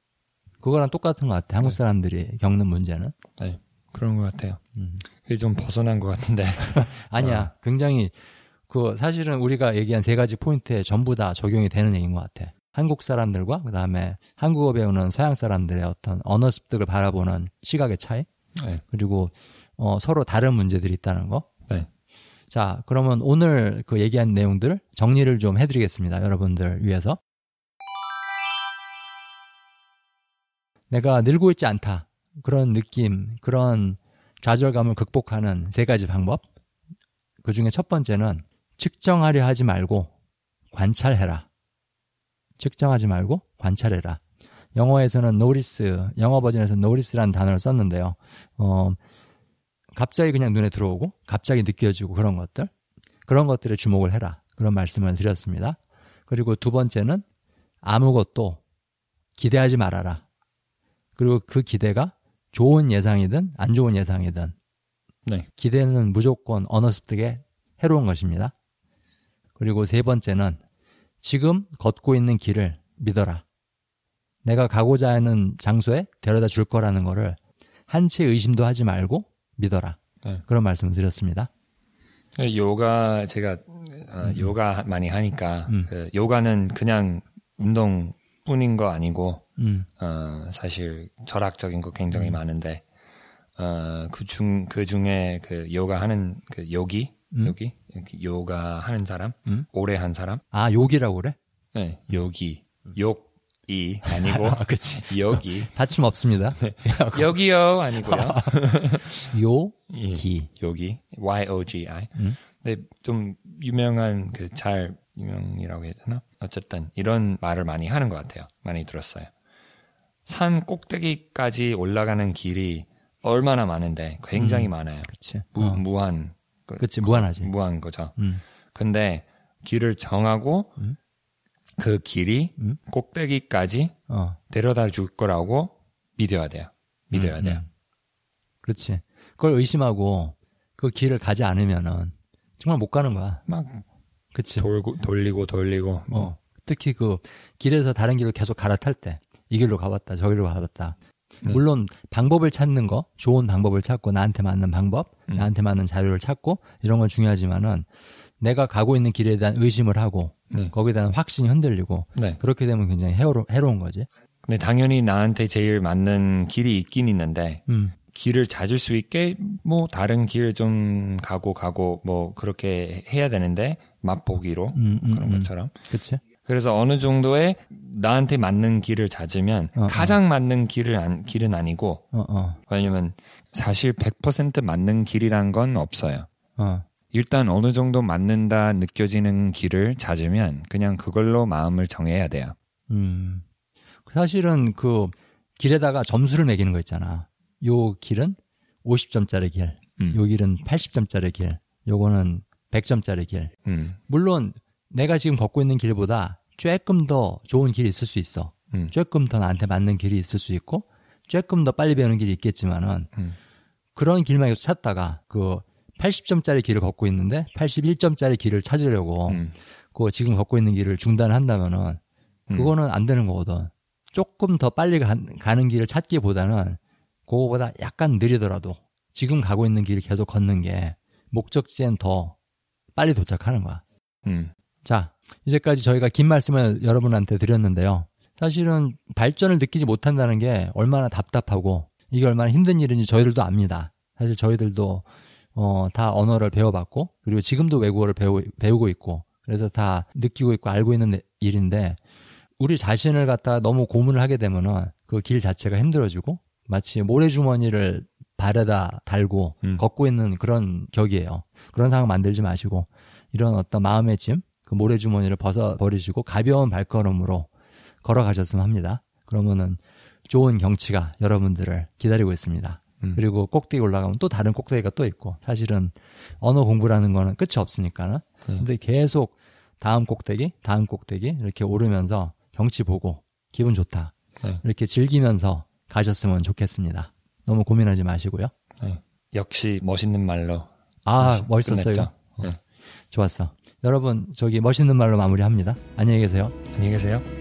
그거랑 똑같은 것 같아. 한국 사람들이 겪는 문제는. 네. 그런 것 같아요. 음. 그게 좀 벗어난 것 같은데. 아니야. 굉장히 그 사실은 우리가 얘기한 세 가지 포인트에 전부 다 적용이 되는 얘기인 것 같아. 한국 사람들과 그다음에 한국어 배우는 서양 사람들의 어떤 언어 습득을 바라보는 시각의 차이 네. 그리고 어, 서로 다른 문제들이 있다는 거. 네. 자, 그러면 오늘 그 얘기한 내용들을 정리를 좀 해드리겠습니다. 여러분들 위해서. 내가 늘고 있지 않다. 그런 느낌, 그런 좌절감을 극복하는 세 가지 방법. 그 중에 첫 번째는 측정하려 하지 말고 관찰해라. 측정하지 말고 관찰해라. 영어에서는 notice, 영어 버전에서는 notice라는 단어를 썼는데요. 어, 갑자기 그냥 눈에 들어오고 갑자기 느껴지고 그런 것들 그런 것들에 주목을 해라 그런 말씀을 드렸습니다. 그리고 두 번째는 아무것도 기대하지 말아라. 그리고 그 기대가 좋은 예상이든 안 좋은 예상이든 네. 기대는 무조건 언어 습득에 해로운 것입니다. 그리고 세 번째는 지금 걷고 있는 길을 믿어라. 내가 가고자 하는 장소에 데려다 줄 거라는 거를 한치 의심도 하지 말고 믿어라. 네. 그런 말씀을 드렸습니다. 요가 제가 어, 요가 많이 하니까 음. 그 요가는 그냥 운동뿐인 거 아니고 음, 어, 사실 철학적인 거 굉장히 많은데 어, 그중 그 중에 그 요가 하는 그 요기 음. 요기 요가 하는 사람 음. 오래 한 사람 아 욕이라고 그래? 네 요기 욕 이 아니고 아, 그치. 여기 받침 없습니다. 여기요 아니고요 이, 요기. 여기 Y O G I. 음. 근데 좀 유명한 그 잘 유명이라고 해야 되나? 어쨌든 이런 말을 많이 하는 것 같아요. 많이 들었어요. 산 꼭대기까지 올라가는 길이 얼마나 많은데 굉장히 많아요. 그치. 무, 어, 무한 그- 그치. 무한하지. 무한 거죠. 음, 근데 길을 정하고 음. 그 길이 음. 꼭대기까지 어. 데려다 줄 거라고 믿어야 돼요. 믿어야 음, 돼요. 음. 그렇지. 그걸 의심하고 그 길을 가지 않으면은 정말 못 가는 거야. 막 그치. 돌고 돌리고 돌리고 뭐 어. 특히 그 길에서 다른 길로 계속 갈아탈 때 이 길로 가봤다 저 길로 가봤다 네. 물론 방법을 찾는 거 좋은 방법을 찾고 나한테 맞는 방법 음. 나한테 맞는 자료를 찾고 이런 건 중요하지만은 내가 가고 있는 길에 대한 의심을 하고 네. 거기에 대한 확신이 흔들리고 네. 그렇게 되면 굉장히 해로, 해로운 거지 근데 당연히 나한테 제일 맞는 길이 있긴 있는데 음. 길을 찾을 수 있게 뭐 다른 길좀 가고 가고 뭐 그렇게 해야 되는데 맛보기로 음, 음, 그런 음. 것처럼 그치 그래서 어느 정도의 나한테 맞는 길을 찾으면 어, 어. 가장 맞는 길을 안, 길은 아니고 어, 어, 왜냐면 사실 100% 맞는 길이란 건 없어요. 어. 일단 어느 정도 맞는다 느껴지는 길을 찾으면 그냥 그걸로 마음을 정해야 돼요. 음. 사실은 그 길에다가 점수를 매기는 거 있잖아. 요 길은 50점짜리 길, 음. 요 길은 80점짜리 길, 요거는 100점짜리 길. 음. 물론 내가 지금 걷고 있는 길보다 조금 더 좋은 길이 있을 수 있어. 음. 조금 더 나한테 맞는 길이 있을 수 있고 조금 더 빨리 배우는 길이 있겠지만은 음. 그런 길만 계속 찾다가 그 80점짜리 길을 걷고 있는데 81점짜리 길을 찾으려고 음. 그 지금 걷고 있는 길을 중단한다면은 음. 그거는 안 되는 거거든. 조금 더 빨리 가, 는 길을 찾기보다는 그거보다 약간 느리더라도 지금 가고 있는 길을 계속 걷는 게 목적지엔 더 빨리 도착하는 거야. 음. 자, 이제까지 저희가 긴 말씀을 여러분한테 드렸는데요. 사실은 발전을 느끼지 못한다는 게 얼마나 답답하고 이게 얼마나 힘든 일인지 저희들도 압니다. 사실 저희들도 어, 다 언어를 배워봤고 그리고 지금도 외국어를 배우, 배우고 있고 그래서 다 느끼고 있고 알고 있는 일인데 우리 자신을 갖다 너무 고문을 하게 되면은 그 길 자체가 힘들어지고 마치 모래주머니를 발에다 달고 음. 걷고 있는 그런 격이에요. 그런 상황 만들지 마시고 이런 어떤 마음의 짐, 그 모래주머니를 벗어 버리시고 가벼운 발걸음으로 걸어가셨으면 합니다. 그러면은 좋은 경치가 여러분들을 기다리고 있습니다. 음. 그리고 꼭대기 올라가면 또 다른 꼭대기가 또 있고 사실은 언어 공부라는 거는 끝이 없으니까는 네. 근데 계속 다음 꼭대기, 다음 꼭대기 이렇게 오르면서 경치 보고 기분 좋다. 네. 이렇게 즐기면서 가셨으면 좋겠습니다. 너무 고민하지 마시고요. 네. 역시 멋있는 말로 아. 멋있었어요. 네. 좋았어. 여러분, 저기 멋있는 말로 마무리합니다. 안녕히 계세요. 안녕히 계세요.